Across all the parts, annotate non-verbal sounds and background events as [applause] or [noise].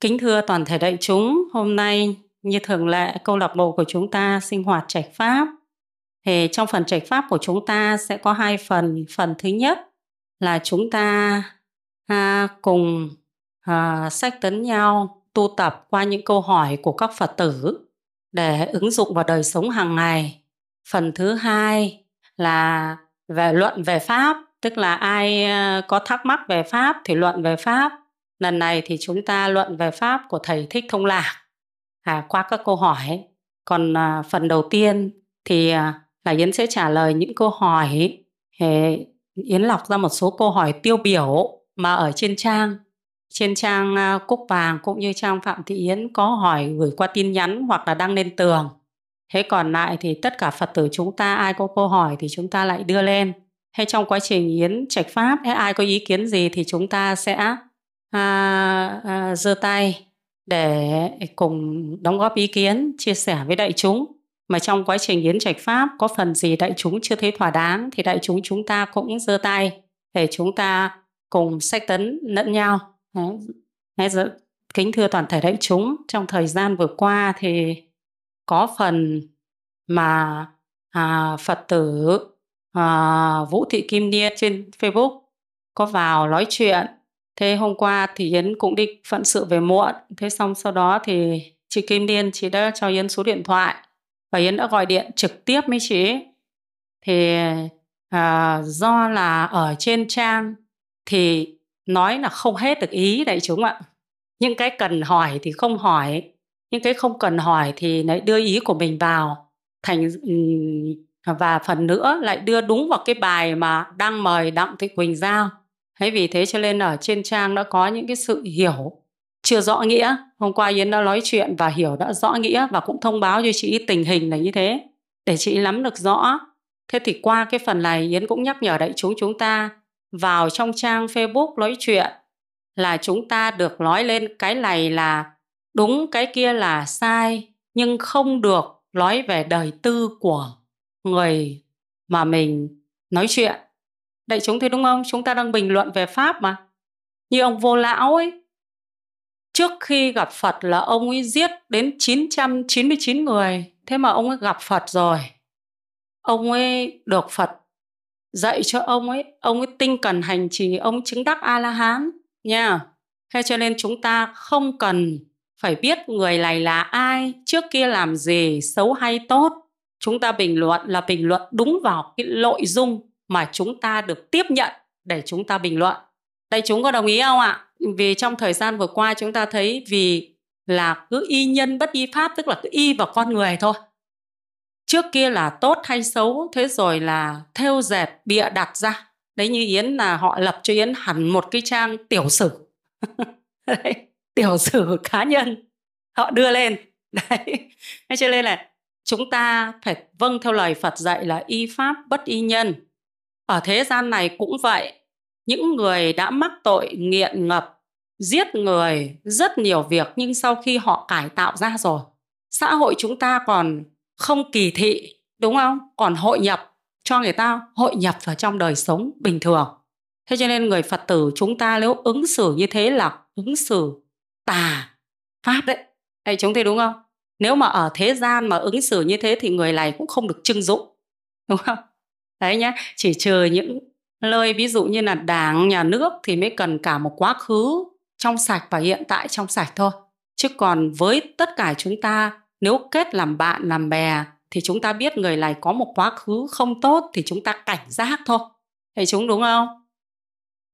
Kính thưa toàn thể đại chúng, hôm nay như thường lệ câu lạc bộ của chúng ta sinh hoạt trạch pháp. Thì trong phần trạch pháp của chúng ta sẽ có hai phần. Phần thứ nhất là chúng ta à, cùng à, sách tấn nhau tu tập qua những câu hỏi của các Phật tử để ứng dụng vào đời sống hàng ngày. Phần thứ hai là về luận về pháp, tức là ai à, có thắc mắc về pháp thì luận về pháp Lần này thì chúng ta luận về pháp của thầy Thích Thông Lạc à, qua các câu hỏi. Còn à, phần đầu tiên thì à, là Yến sẽ trả lời những câu hỏi. À, Yến lọc ra một số câu hỏi tiêu biểu mà ở trên trang trên trang à, Cúc Vàng cũng như trang Phạm Thị Yến có hỏi gửi qua tin nhắn hoặc là đăng lên tường. Thế còn lại thì tất cả Phật tử chúng ta ai có câu hỏi thì chúng ta lại đưa lên. Hay trong quá trình Yến trạch Pháp, ai có ý kiến gì thì chúng ta sẽ à, à, giơ tay để cùng đóng góp ý kiến chia sẻ với đại chúng mà trong quá trình yến trạch pháp có phần gì đại chúng chưa thấy thỏa đáng thì đại chúng chúng ta cũng giơ tay để chúng ta cùng sách tấn lẫn nhau Đấy. kính thưa toàn thể đại chúng trong thời gian vừa qua thì có phần mà à, phật tử à, vũ thị kim niên trên facebook có vào nói chuyện Thế hôm qua thì Yến cũng đi phận sự về muộn. Thế xong sau đó thì chị Kim Liên chị đã cho Yến số điện thoại và Yến đã gọi điện trực tiếp với chị. Thì à, do là ở trên trang thì nói là không hết được ý đại chúng ạ. Những cái cần hỏi thì không hỏi, những cái không cần hỏi thì lại đưa ý của mình vào thành và phần nữa lại đưa đúng vào cái bài mà đang mời Đặng Thị Quỳnh Giao Thế vì thế cho nên ở trên trang đã có những cái sự hiểu, chưa rõ nghĩa. Hôm qua Yến đã nói chuyện và hiểu đã rõ nghĩa và cũng thông báo cho chị tình hình là như thế, để chị nắm được rõ. Thế thì qua cái phần này, Yến cũng nhắc nhở đại chúng chúng ta vào trong trang Facebook nói chuyện là chúng ta được nói lên cái này là đúng, cái kia là sai, nhưng không được nói về đời tư của người mà mình nói chuyện Đại chúng thấy đúng không? Chúng ta đang bình luận về Pháp mà. Như ông vô lão ấy, trước khi gặp Phật là ông ấy giết đến 999 người. Thế mà ông ấy gặp Phật rồi. Ông ấy được Phật dạy cho ông ấy, ông ấy tinh cần hành trì, ông chứng đắc A-la-hán nha. Thế cho nên chúng ta không cần phải biết người này là ai, trước kia làm gì, xấu hay tốt. Chúng ta bình luận là bình luận đúng vào cái nội dung mà chúng ta được tiếp nhận để chúng ta bình luận. Đại chúng có đồng ý không ạ? Vì trong thời gian vừa qua chúng ta thấy vì là cứ y nhân bất y pháp tức là cứ y vào con người thôi. Trước kia là tốt hay xấu thế rồi là theo dệt bịa đặt ra. Đấy như Yến là họ lập cho Yến hẳn một cái trang tiểu sử. [laughs] Đấy, tiểu sử cá nhân họ đưa lên. [laughs] Đấy. Thế cho nên là chúng ta phải vâng theo lời Phật dạy là y pháp bất y nhân ở thế gian này cũng vậy. Những người đã mắc tội nghiện ngập, giết người rất nhiều việc nhưng sau khi họ cải tạo ra rồi, xã hội chúng ta còn không kỳ thị, đúng không? Còn hội nhập cho người ta, hội nhập vào trong đời sống bình thường. Thế cho nên người phật tử chúng ta nếu ứng xử như thế là ứng xử tà pháp đấy. Hay chúng thấy đúng không? Nếu mà ở thế gian mà ứng xử như thế thì người này cũng không được trưng dụng, đúng không? Đấy nhá, chỉ trừ những nơi ví dụ như là đảng, nhà nước thì mới cần cả một quá khứ trong sạch và hiện tại trong sạch thôi. Chứ còn với tất cả chúng ta, nếu kết làm bạn, làm bè thì chúng ta biết người này có một quá khứ không tốt thì chúng ta cảnh giác thôi. Thấy chúng đúng không?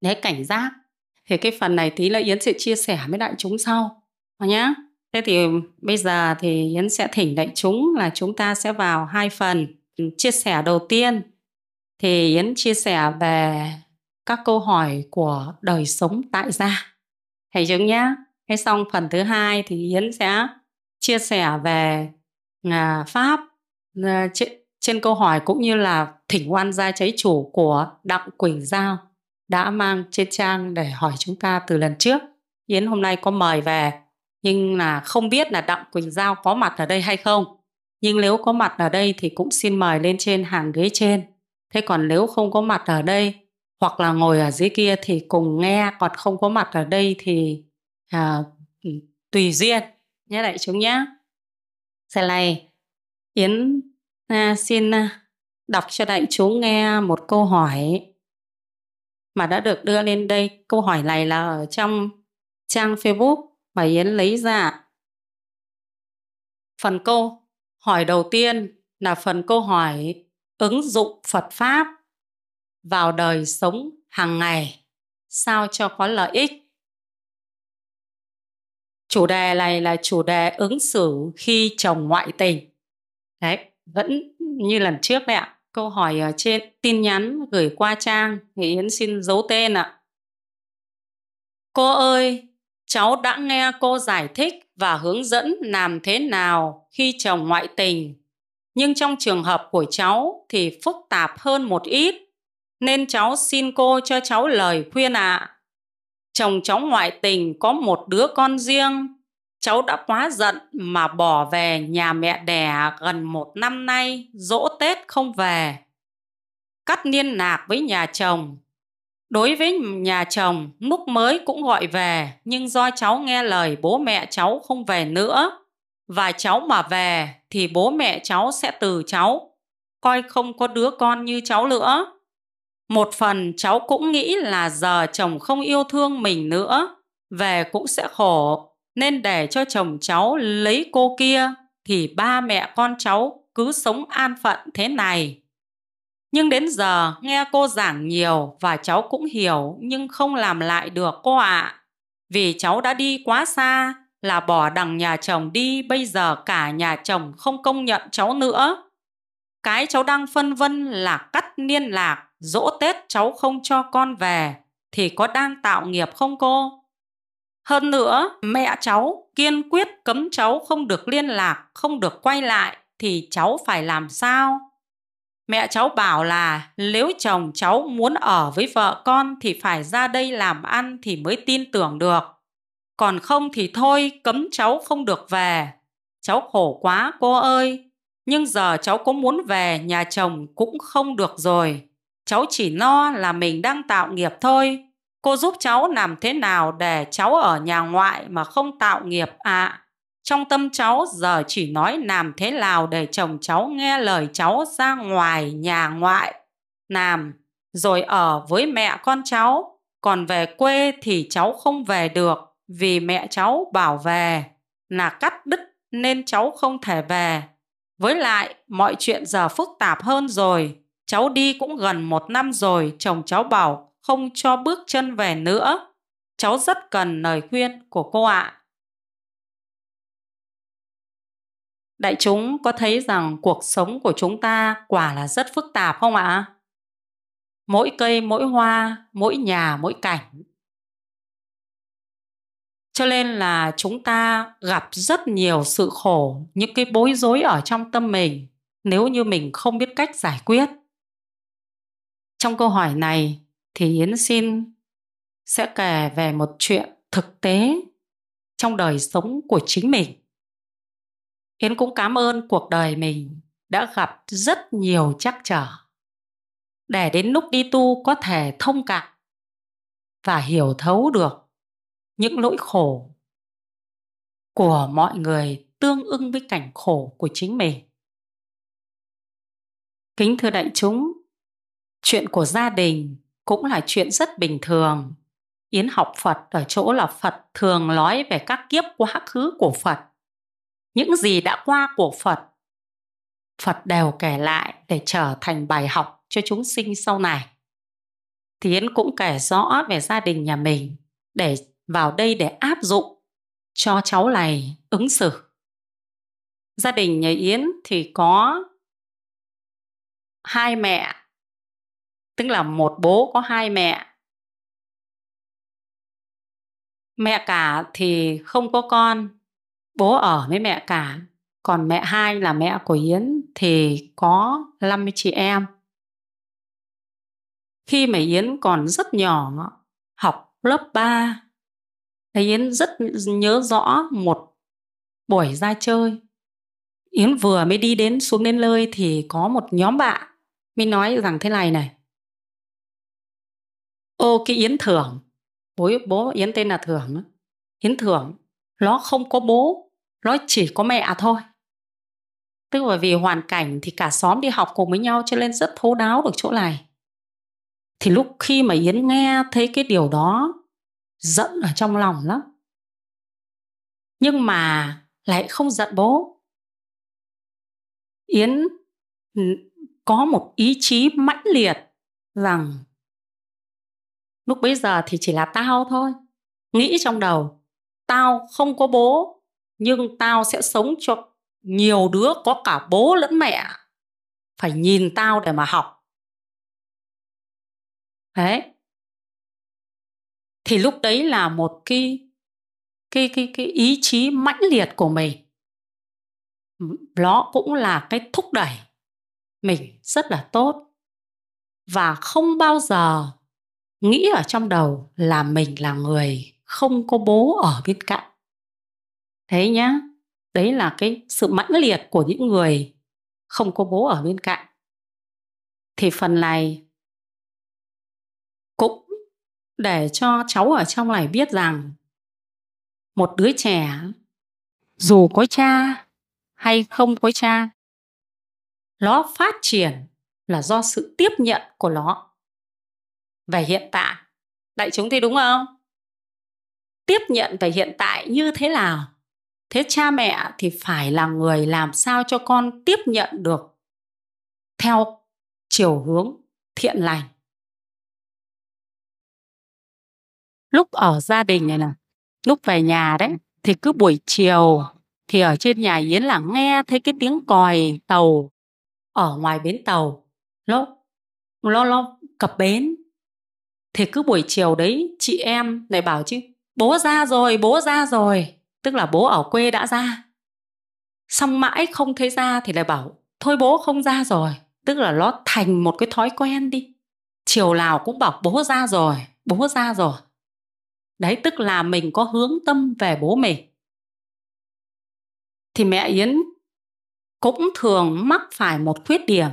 Đấy, cảnh giác. Thì cái phần này tí là yến sẽ chia sẻ với đại chúng sau. Nhá. Thế thì bây giờ thì yến sẽ thỉnh đại chúng là chúng ta sẽ vào hai phần ừ, chia sẻ đầu tiên thì Yến chia sẻ về các câu hỏi của đời sống tại gia. Thầy chứng nhé. Thế xong phần thứ hai thì Yến sẽ chia sẻ về à, Pháp à, trên, trên câu hỏi cũng như là thỉnh oan gia cháy chủ của Đặng Quỳnh Giao đã mang trên trang để hỏi chúng ta từ lần trước. Yến hôm nay có mời về nhưng là không biết là Đặng Quỳnh Giao có mặt ở đây hay không. Nhưng nếu có mặt ở đây thì cũng xin mời lên trên hàng ghế trên thế còn nếu không có mặt ở đây hoặc là ngồi ở dưới kia thì cùng nghe còn không có mặt ở đây thì à, ừ, tùy duyên nhé đại chúng nhé. Sẽ này Yến à, xin à, đọc cho đại chúng nghe một câu hỏi mà đã được đưa lên đây. Câu hỏi này là ở trong trang Facebook mà Yến lấy ra. Phần câu hỏi đầu tiên là phần câu hỏi ứng dụng Phật Pháp vào đời sống hàng ngày sao cho có lợi ích. Chủ đề này là chủ đề ứng xử khi chồng ngoại tình. Đấy, vẫn như lần trước đấy ạ. Câu hỏi ở trên tin nhắn gửi qua trang, thì Yến xin giấu tên ạ. Cô ơi, cháu đã nghe cô giải thích và hướng dẫn làm thế nào khi chồng ngoại tình. Nhưng trong trường hợp của cháu thì phức tạp hơn một ít, nên cháu xin cô cho cháu lời khuyên ạ. À. Chồng cháu ngoại tình có một đứa con riêng, cháu đã quá giận mà bỏ về nhà mẹ đẻ gần một năm nay, dỗ Tết không về. Cắt liên lạc với nhà chồng. Đối với nhà chồng, lúc mới cũng gọi về, nhưng do cháu nghe lời bố mẹ cháu không về nữa. Và cháu mà về thì bố mẹ cháu sẽ từ cháu, coi không có đứa con như cháu nữa. Một phần cháu cũng nghĩ là giờ chồng không yêu thương mình nữa, về cũng sẽ khổ, nên để cho chồng cháu lấy cô kia thì ba mẹ con cháu cứ sống an phận thế này. Nhưng đến giờ nghe cô giảng nhiều và cháu cũng hiểu nhưng không làm lại được cô ạ. À. Vì cháu đã đi quá xa là bỏ đằng nhà chồng đi bây giờ cả nhà chồng không công nhận cháu nữa. Cái cháu đang phân vân là cắt liên lạc, dỗ Tết cháu không cho con về thì có đang tạo nghiệp không cô? Hơn nữa, mẹ cháu kiên quyết cấm cháu không được liên lạc, không được quay lại thì cháu phải làm sao? Mẹ cháu bảo là nếu chồng cháu muốn ở với vợ con thì phải ra đây làm ăn thì mới tin tưởng được. Còn không thì thôi, cấm cháu không được về. Cháu khổ quá cô ơi. Nhưng giờ cháu có muốn về nhà chồng cũng không được rồi. Cháu chỉ no là mình đang tạo nghiệp thôi Cô giúp cháu làm thế nào để cháu ở nhà ngoại mà không tạo nghiệp ạ? À? Trong tâm cháu giờ chỉ nói làm thế nào để chồng cháu nghe lời cháu ra ngoài nhà ngoại làm rồi ở với mẹ con cháu. Còn về quê thì cháu không về được vì mẹ cháu bảo về là cắt đứt nên cháu không thể về. Với lại mọi chuyện giờ phức tạp hơn rồi. Cháu đi cũng gần một năm rồi, chồng cháu bảo không cho bước chân về nữa. Cháu rất cần lời khuyên của cô ạ. Đại chúng có thấy rằng cuộc sống của chúng ta quả là rất phức tạp không ạ? Mỗi cây, mỗi hoa, mỗi nhà, mỗi cảnh. Cho nên là chúng ta gặp rất nhiều sự khổ, những cái bối rối ở trong tâm mình nếu như mình không biết cách giải quyết. Trong câu hỏi này, thì Yến xin sẽ kể về một chuyện thực tế trong đời sống của chính mình. Yến cũng cảm ơn cuộc đời mình đã gặp rất nhiều trắc trở để đến lúc đi tu có thể thông cảm và hiểu thấu được những nỗi khổ của mọi người tương ưng với cảnh khổ của chính mình. Kính thưa đại chúng, chuyện của gia đình cũng là chuyện rất bình thường. Yến học Phật ở chỗ là Phật thường nói về các kiếp quá khứ của Phật. Những gì đã qua của Phật, Phật đều kể lại để trở thành bài học cho chúng sinh sau này. Thì Yến cũng kể rõ về gia đình nhà mình để vào đây để áp dụng cho cháu này ứng xử. Gia đình nhà Yến thì có hai mẹ, tức là một bố có hai mẹ. Mẹ cả thì không có con, bố ở với mẹ cả. Còn mẹ hai là mẹ của Yến thì có 50 chị em. Khi mà Yến còn rất nhỏ, học lớp 3 thì Yến rất nhớ rõ một buổi ra chơi. Yến vừa mới đi đến xuống đến nơi thì có một nhóm bạn mới nói rằng thế này này. Ô, cái yến thưởng. Bố bố yến tên là thưởng yến thưởng, nó không có bố, nó chỉ có mẹ thôi. Tức là vì hoàn cảnh thì cả xóm đi học cùng với nhau cho nên rất thấu đáo được chỗ này. Thì lúc khi mà yến nghe thấy cái điều đó giận ở trong lòng lắm. Nhưng mà lại không giận bố. Yến ừ, có một ý chí mãnh liệt rằng lúc bấy giờ thì chỉ là tao thôi. Nghĩ trong đầu, tao không có bố, nhưng tao sẽ sống cho nhiều đứa có cả bố lẫn mẹ. Phải nhìn tao để mà học. Đấy thì lúc đấy là một cái cái cái cái ý chí mãnh liệt của mình. Nó cũng là cái thúc đẩy mình rất là tốt. Và không bao giờ nghĩ ở trong đầu là mình là người không có bố ở bên cạnh. Thế nhá, đấy là cái sự mãnh liệt của những người không có bố ở bên cạnh. Thì phần này cũng để cho cháu ở trong này biết rằng một đứa trẻ dù có cha hay không có cha, nó phát triển là do sự tiếp nhận của nó. Về hiện tại, đại chúng thì đúng không? Tiếp nhận về hiện tại như thế nào? Thế cha mẹ thì phải là người làm sao cho con tiếp nhận được theo chiều hướng thiện lành? Lúc ở gia đình này nè, lúc về nhà đấy, thì cứ buổi chiều thì ở trên nhà yến là nghe thấy cái tiếng còi tàu ở ngoài bến tàu. Nó nó nó cập bến. Thì cứ buổi chiều đấy chị em lại bảo chứ, bố ra rồi, bố ra rồi. Tức là bố ở quê đã ra. Xong mãi không thấy ra thì lại bảo, thôi bố không ra rồi. Tức là nó thành một cái thói quen đi. Chiều nào cũng bảo, bố ra rồi, bố ra rồi đấy, tức là mình có hướng tâm về bố mình thì mẹ yến cũng thường mắc phải một khuyết điểm,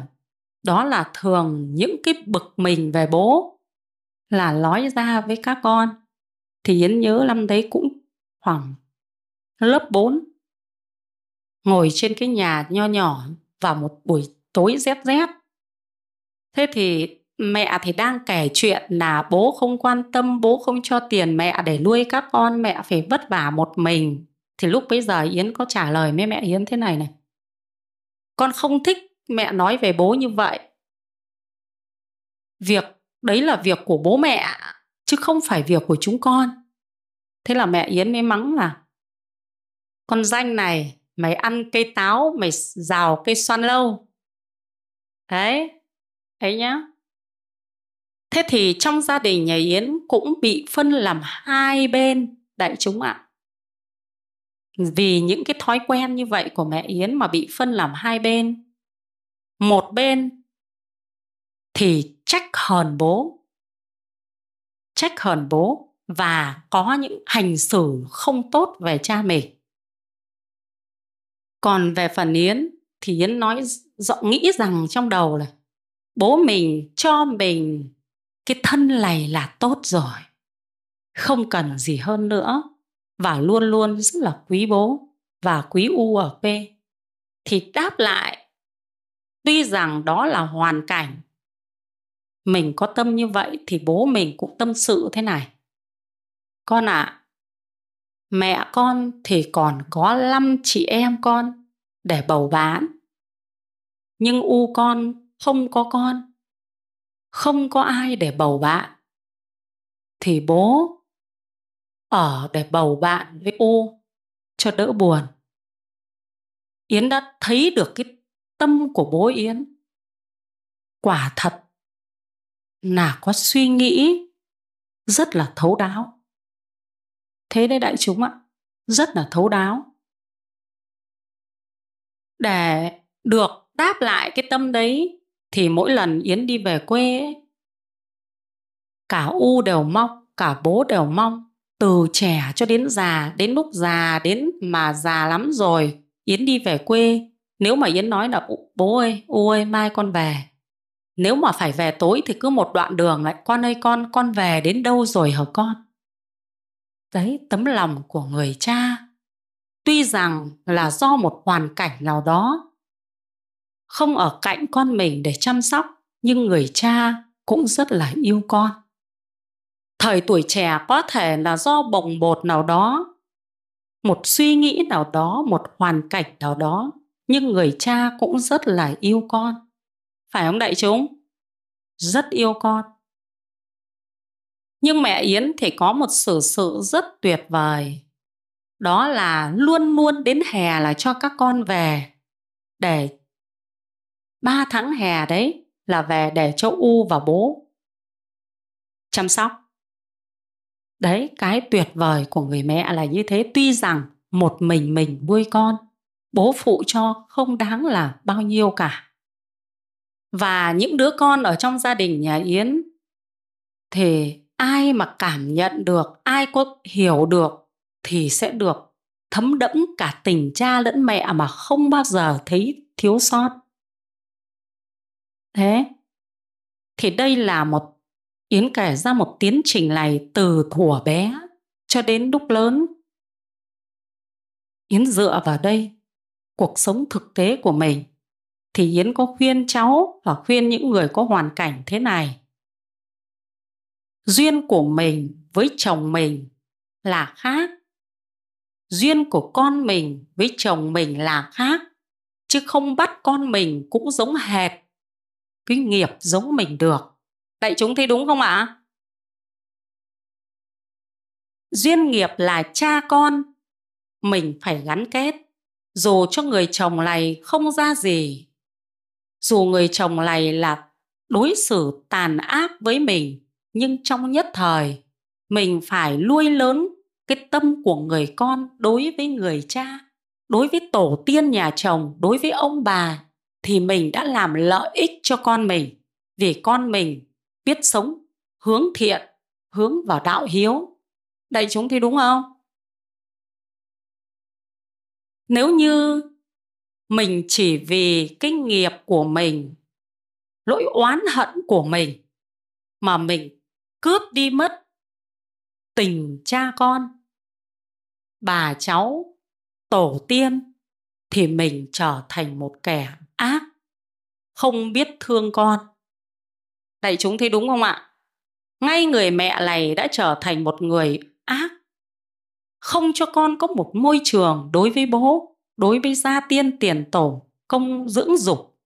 đó là thường những cái bực mình về bố là nói ra với các con. Thì yến nhớ năm đấy cũng khoảng lớp 4 ngồi trên cái nhà nho nhỏ vào một buổi tối rét rét. Thế thì mẹ thì đang kể chuyện là bố không quan tâm, bố không cho tiền mẹ để nuôi các con, mẹ phải vất vả một mình. Thì lúc bấy giờ yến có trả lời với mẹ yến thế này này. Con không thích mẹ nói về bố như vậy. Việc, đấy là việc của bố mẹ, chứ không phải việc của chúng con. Thế là mẹ yến mới mắng là, con danh này, mày ăn cây táo, mày rào cây xoan lâu. Đấy, ấy nhá thế thì trong gia đình nhà yến cũng bị phân làm hai bên, đại chúng ạ. Vì những cái thói quen như vậy của mẹ yến mà bị phân làm hai bên. Một bên thì trách hờn bố, trách hờn bố và có những hành xử không tốt về cha mình còn về phần yến thì yến nói rõ, nghĩ rằng trong đầu là bố mình cho mình cái thân này là tốt rồi. Không cần gì hơn nữa. Và luôn luôn rất là quý bố và quý u ở quê thì đáp lại tuy rằng đó là hoàn cảnh mình có tâm như vậy thì bố mình cũng tâm sự thế này. Con ạ à, mẹ con thì còn có năm chị em con để bầu bán. Nhưng u con không có con không có ai để bầu bạn, thì bố ở để bầu bạn với u cho đỡ buồn. Yến đã thấy được cái tâm của bố yến. Quả thật là có suy nghĩ rất là thấu đáo. Thế đấy đại chúng ạ, rất là thấu đáo. Để được đáp lại cái tâm đấy thì mỗi lần yến đi về quê ấy, cả u đều mong cả bố đều mong. Từ trẻ cho đến già đến lúc già đến mà già lắm rồi yến đi về quê. Nếu mà yến nói là bố ơi u ơi mai con về. Nếu mà phải về tối thì cứ một đoạn đường lại con ơi con con về đến đâu rồi hả con? Đấy tấm lòng của người cha. Tuy rằng là do một hoàn cảnh nào đó không ở cạnh con mình để chăm sóc, nhưng người cha cũng rất là yêu con. Thời tuổi trẻ có thể là do bồng bột nào đó, một suy nghĩ nào đó, một hoàn cảnh nào đó, nhưng người cha cũng rất là yêu con. Phải không đại chúng? Rất yêu con. Nhưng mẹ yến thì có một sự sự rất tuyệt vời. Đó là luôn luôn đến hè là cho các con về để ba tháng hè đấy là về để cho u và bố chăm sóc. Đấy, cái tuyệt vời của người mẹ là như thế. Tuy rằng một mình mình nuôi con, bố phụ cho không đáng là bao nhiêu cả. Và những đứa con ở trong gia đình nhà yến thì ai mà cảm nhận được, ai có hiểu được thì sẽ được thấm đẫm cả tình cha lẫn mẹ mà không bao giờ thấy thiếu sót thế, thì đây là một, yến kể ra một tiến trình này từ thuở bé cho đến lúc lớn. Yến dựa vào đây, cuộc sống thực tế của mình, thì yến có khuyên cháu và khuyên những người có hoàn cảnh thế này. Duyên của mình với chồng mình là khác. Duyên của con mình với chồng mình là khác, chứ không bắt con mình cũng giống hệt cái nghiệp giống mình được. Đại chúng thấy đúng không ạ? Duyên nghiệp là cha con, mình phải gắn kết. Dù cho người chồng này không ra gì, dù người chồng này là đối xử tàn ác với mình, nhưng trong nhất thời, mình phải nuôi lớn cái tâm của người con đối với người cha, đối với tổ tiên nhà chồng, đối với ông bà thì mình đã làm lợi ích cho con mình vì con mình biết sống, hướng thiện, hướng vào đạo hiếu. Đại chúng thì đúng không? Nếu như mình chỉ vì kinh nghiệp của mình, lỗi oán hận của mình mà mình cướp đi mất tình cha con, bà cháu tổ tiên, thì mình trở thành một kẻ ác, không biết thương con. Đại chúng thấy đúng không ạ? Ngay người mẹ này đã trở thành một người ác. Không cho con có một môi trường đối với bố, đối với gia tiên, tiền tổ, công, dưỡng dục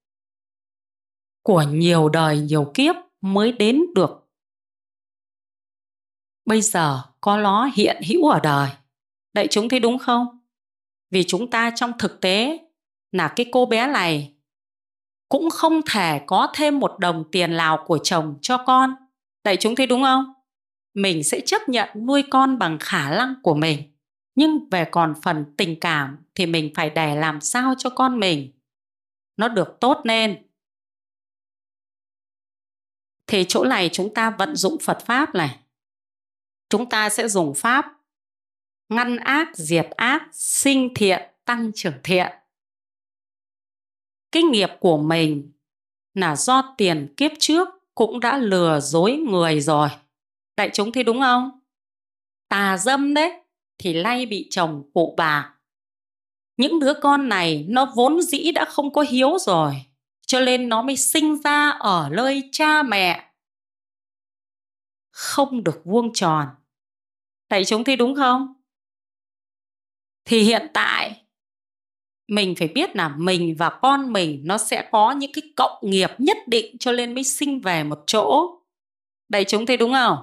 của nhiều đời, nhiều kiếp mới đến được. Bây giờ có nó hiện hữu ở đời. Đại chúng thấy đúng không? Vì chúng ta trong thực tế là cái cô bé này cũng không thể có thêm một đồng tiền nào của chồng cho con. Đại chúng thấy đúng không? Mình sẽ chấp nhận nuôi con bằng khả năng của mình, nhưng về còn phần tình cảm thì mình phải để làm sao cho con mình? Nó được tốt lên thì chỗ này chúng ta vận dụng phật pháp này. Chúng ta sẽ dùng pháp ngăn ác, diệt ác, sinh thiện, tăng trưởng thiện kinh nghiệp của mình là do tiền kiếp trước cũng đã lừa dối người rồi. Đại chúng thấy đúng không? Tà dâm đấy, thì lay bị chồng cụ bà. Những đứa con này, nó vốn dĩ đã không có hiếu rồi, cho nên nó mới sinh ra ở nơi cha mẹ. Không được vuông tròn. Đại chúng thấy đúng không? Thì hiện tại mình phải biết là mình và con mình nó sẽ có những cái cộng nghiệp nhất định cho nên mới sinh về một chỗ. Đấy chúng thấy đúng không?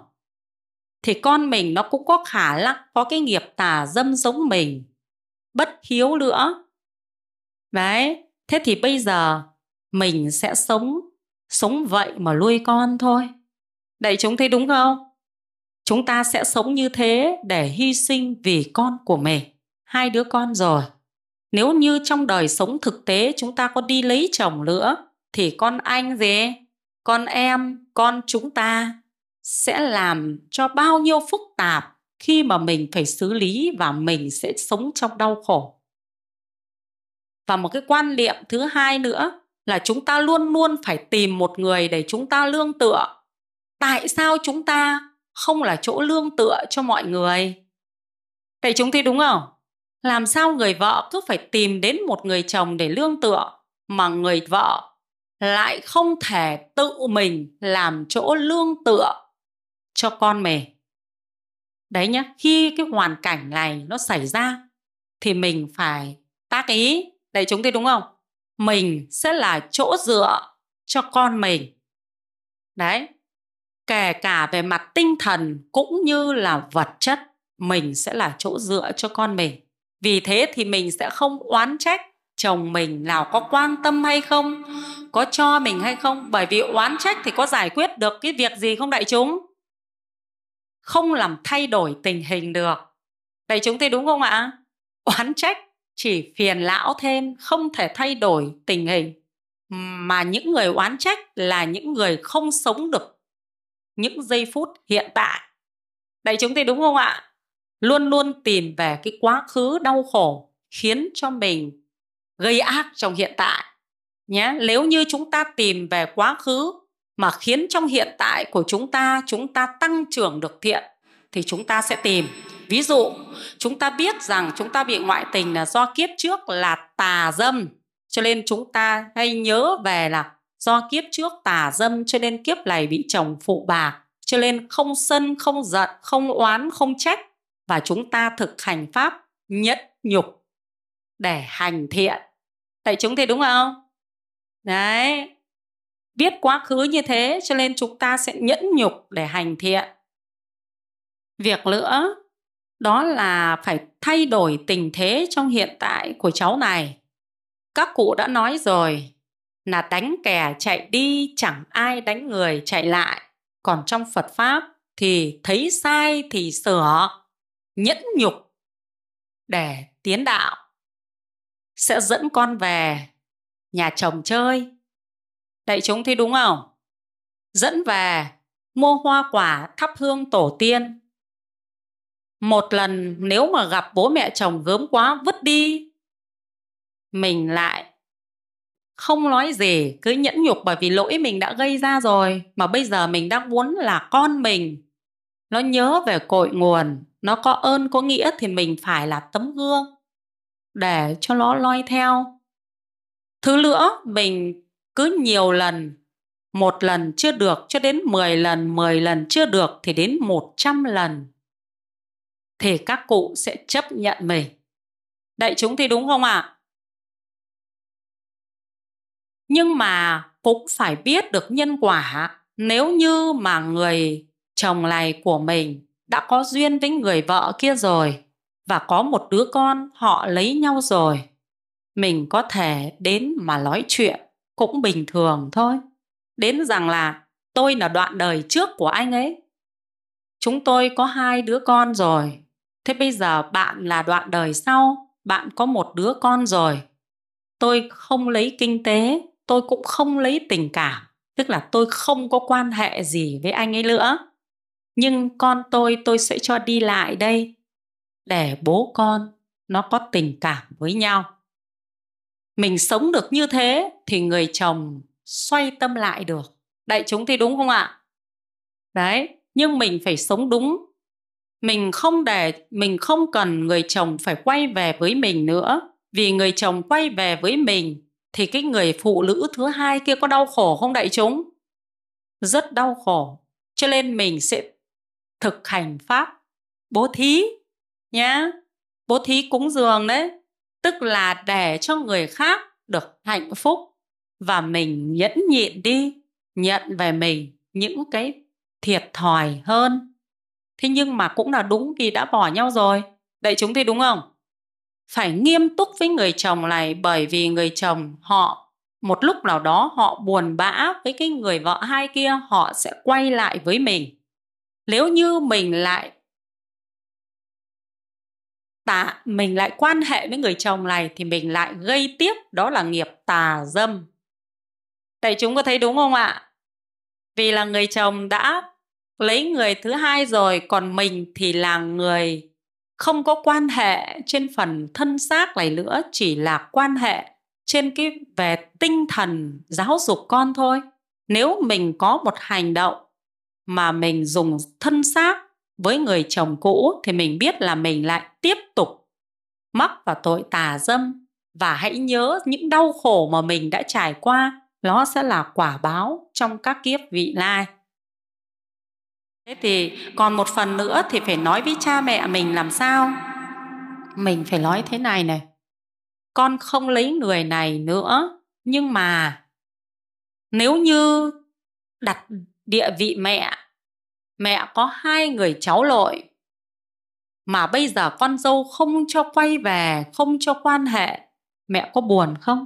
Thì con mình nó cũng có khả năng có cái nghiệp tà dâm giống mình, bất hiếu nữa. Đấy, thế thì bây giờ mình sẽ sống sống vậy mà nuôi con thôi. Đấy chúng thấy đúng không? Chúng ta sẽ sống như thế để hy sinh vì con của mình. Hai đứa con rồi nếu như trong đời sống thực tế chúng ta có đi lấy chồng nữa thì con anh gì? Con em, con chúng ta sẽ làm cho bao nhiêu phức tạp khi mà mình phải xử lý và mình sẽ sống trong đau khổ. Và một cái quan niệm thứ hai nữa là chúng ta luôn luôn phải tìm một người để chúng ta lương tựa. Tại sao chúng ta không là chỗ lương tựa cho mọi người? Thầy chúng thấy đúng không? Làm sao người vợ cứ phải tìm đến một người chồng để lương tựa mà người vợ lại không thể tự mình làm chỗ lương tựa cho con mình? Đấy nhá, khi cái hoàn cảnh này nó xảy ra thì mình phải tác ý. Đấy, chúng tôi đúng không? Mình sẽ là chỗ dựa cho con mình. Đấy, kể cả về mặt tinh thần cũng như là vật chất, mình sẽ là chỗ dựa cho con mình vì thế thì mình sẽ không oán trách chồng mình nào có quan tâm hay không, có cho mình hay không. Bởi vì oán trách thì có giải quyết được cái việc gì không đại chúng? Không làm thay đổi tình hình được. Đại chúng thấy đúng không ạ? Oán trách chỉ phiền lão thêm, không thể thay đổi tình hình. Mà những người oán trách là những người không sống được những giây phút hiện tại. Đại chúng thấy đúng không ạ? Luôn luôn tìm về cái quá khứ đau khổ khiến cho mình gây ác trong hiện tại, nhé. Nếu như chúng ta tìm về quá khứ mà khiến trong hiện tại của chúng ta chúng ta tăng trưởng được thiện thì chúng ta sẽ tìm. Ví dụ, chúng ta biết rằng chúng ta bị ngoại tình là do kiếp trước là tà dâm, cho nên chúng ta hay nhớ về là do kiếp trước tà dâm, cho nên kiếp này bị chồng phụ bạc cho nên không sân, không giận, không oán, không trách và chúng ta thực hành pháp nhẫn nhục để hành thiện. Tại chúng thì đúng không? Đấy. Biết quá khứ như thế cho nên chúng ta sẽ nhẫn nhục để hành thiện. Việc nữa, đó là phải thay đổi tình thế trong hiện tại của cháu này. Các cụ đã nói rồi là đánh kẻ chạy đi chẳng ai đánh người chạy lại. Còn trong phật pháp thì thấy sai thì sửa nhẫn nhục để tiến đạo, sẽ dẫn con về nhà chồng chơi. Đại chúng thấy đúng không? Dẫn về mua hoa quả thắp hương tổ tiên. Một lần nếu mà gặp bố mẹ chồng gớm quá, vứt đi. Mình lại không nói gì, cứ nhẫn nhục bởi vì lỗi mình đã gây ra rồi, mà bây giờ mình đang muốn là con mình. Nó nhớ về cội nguồn nó có ơn, có nghĩa thì mình phải là tấm gương để cho nó loi theo. Thứ nữa, mình cứ nhiều lần, một lần chưa được, cho đến 10 lần 10 lần chưa được thì đến 100 lần thì các cụ sẽ chấp nhận mình. Đại chúng thì đúng không ạ? À? nhưng mà cũng phải biết được nhân quả. Nếu như mà người chồng này của mình đã có duyên với người vợ kia rồi và có một đứa con họ lấy nhau rồi. Mình có thể đến mà nói chuyện cũng bình thường thôi. Đến rằng là tôi là đoạn đời trước của anh ấy. Chúng tôi có hai đứa con rồi. Thế bây giờ bạn là đoạn đời sau, bạn có một đứa con rồi. Tôi không lấy kinh tế, tôi cũng không lấy tình cảm. Tức là tôi không có quan hệ gì với anh ấy nữa nhưng con tôi tôi sẽ cho đi lại đây, để bố con nó có tình cảm với nhau. Mình sống được như thế thì người chồng xoay tâm lại được. Đại chúng thì đúng không ạ? Đấy, nhưng mình phải sống đúng. Mình không để, mình không cần người chồng phải quay về với mình nữa. Vì người chồng quay về với mình thì cái người phụ nữ thứ hai kia có đau khổ không đại chúng? Rất đau khổ. Cho nên mình sẽ thực hành pháp bố thí nhá. Bố thí cúng dường đấy, tức là để cho người khác được hạnh phúc và mình nhẫn nhịn đi, nhận về mình những cái thiệt thòi hơn. Thế nhưng mà cũng là đúng vì đã bỏ nhau rồi. Đại chúng thì đúng không? Phải nghiêm túc với người chồng này bởi vì người chồng họ, một lúc nào đó họ buồn bã với cái người vợ hai kia, họ sẽ quay lại với mình nếu như mình lại tà, mình lại quan hệ với người chồng này thì mình lại gây tiếp đó là nghiệp tà dâm. Đại chúng có thấy đúng không ạ? Vì là người chồng đã lấy người thứ hai rồi, còn mình thì là người không có quan hệ trên phần thân xác này nữa, chỉ là quan hệ trên cái về tinh thần giáo dục con thôi. Nếu mình có một hành động mà mình dùng thân xác với người chồng cũ thì mình biết là mình lại tiếp tục mắc vào tội tà dâm. Và hãy nhớ những đau khổ mà mình đã trải qua, nó sẽ là quả báo trong các kiếp vị lai. Thế thì còn một phần nữa thì phải nói với cha mẹ mình làm sao? Mình phải nói thế này này, con không lấy người này nữa, nhưng mà nếu như đặt địa vị mẹ. Mẹ có hai người cháu lội, mà bây giờ con dâu không cho quay về, không cho quan hệ. Mẹ có buồn không?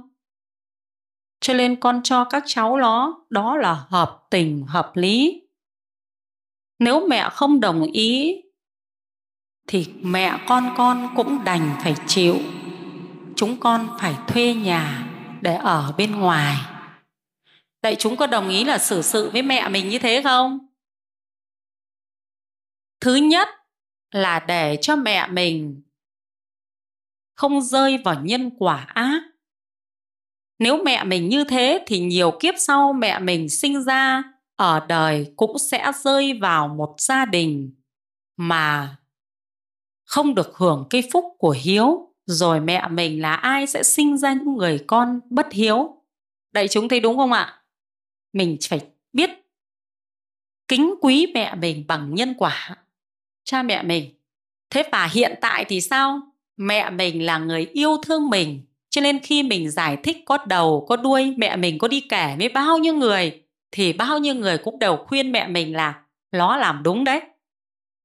Cho nên con cho các cháu nó, đó là hợp tình, hợp lý. Nếu mẹ không đồng ý, thì mẹ con con cũng đành phải chịu. Chúng con phải thuê nhà để ở bên ngoài vậy chúng có đồng ý là xử sự với mẹ mình như thế không? Thứ nhất là để cho mẹ mình không rơi vào nhân quả ác. Nếu mẹ mình như thế thì nhiều kiếp sau mẹ mình sinh ra ở đời cũng sẽ rơi vào một gia đình mà không được hưởng cái phúc của hiếu. Rồi mẹ mình là ai sẽ sinh ra những người con bất hiếu? Đại chúng thấy đúng không ạ? Mình phải biết kính quý mẹ mình bằng nhân quả. Cha mẹ mình. Thế và hiện tại thì sao? Mẹ mình là người yêu thương mình. Cho nên khi mình giải thích có đầu, có đuôi, mẹ mình có đi kể với bao nhiêu người, thì bao nhiêu người cũng đều khuyên mẹ mình là nó làm đúng đấy.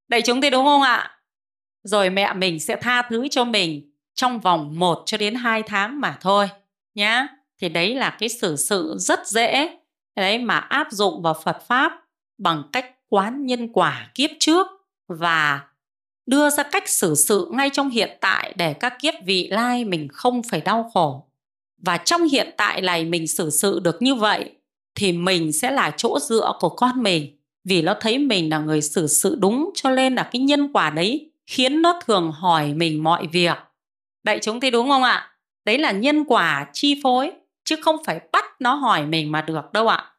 Đại chúng thấy đúng không ạ? Rồi mẹ mình sẽ tha thứ cho mình trong vòng 1 cho đến 2 tháng mà thôi nhá. Thì đấy là cái xử sự rất dễ đấy, mà áp dụng vào Phật pháp bằng cách quán nhân quả kiếp trước và đưa ra cách xử sự ngay trong hiện tại để các kiếp vị lai mình không phải đau khổ. Và trong hiện tại này mình xử sự được như vậy thì mình sẽ là chỗ dựa của con mình. Vì nó thấy mình là người xử sự đúng, cho nên là cái nhân quả đấy khiến nó thường hỏi mình mọi việc. Đại chúng thấy đúng không ạ? Đấy là nhân quả chi phối chứ không phải bắt nó hỏi mình mà được đâu ạ.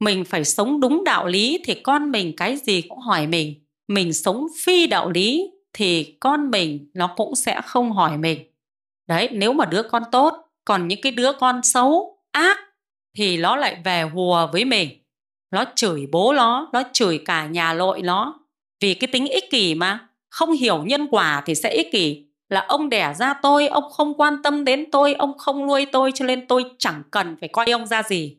Mình phải sống đúng đạo lý thì con mình cái gì cũng hỏi mình. Mình sống phi đạo lý thì con mình nó cũng sẽ không hỏi mình. Đấy, nếu mà đứa con tốt, còn những cái đứa con xấu, ác thì nó lại về hùa với mình. Nó chửi bố nó nó chửi cả nhà lội nó. Vì cái tính ích kỷ mà, không hiểu nhân quả thì sẽ ích kỷ là ông đẻ ra tôi, ông không quan tâm đến tôi, ông không nuôi tôi, cho nên tôi chẳng cần phải coi ông ra gì.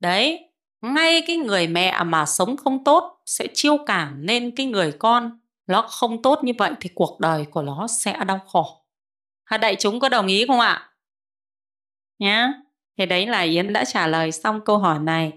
Đấy, ngay cái người mẹ mà sống không tốt sẽ chiêu cảm nên cái người con nó không tốt như vậy thì cuộc đời của nó sẽ đau khổ. Hai đại chúng có đồng ý không ạ? Nhá, thì đấy là yến đã trả lời xong câu hỏi này.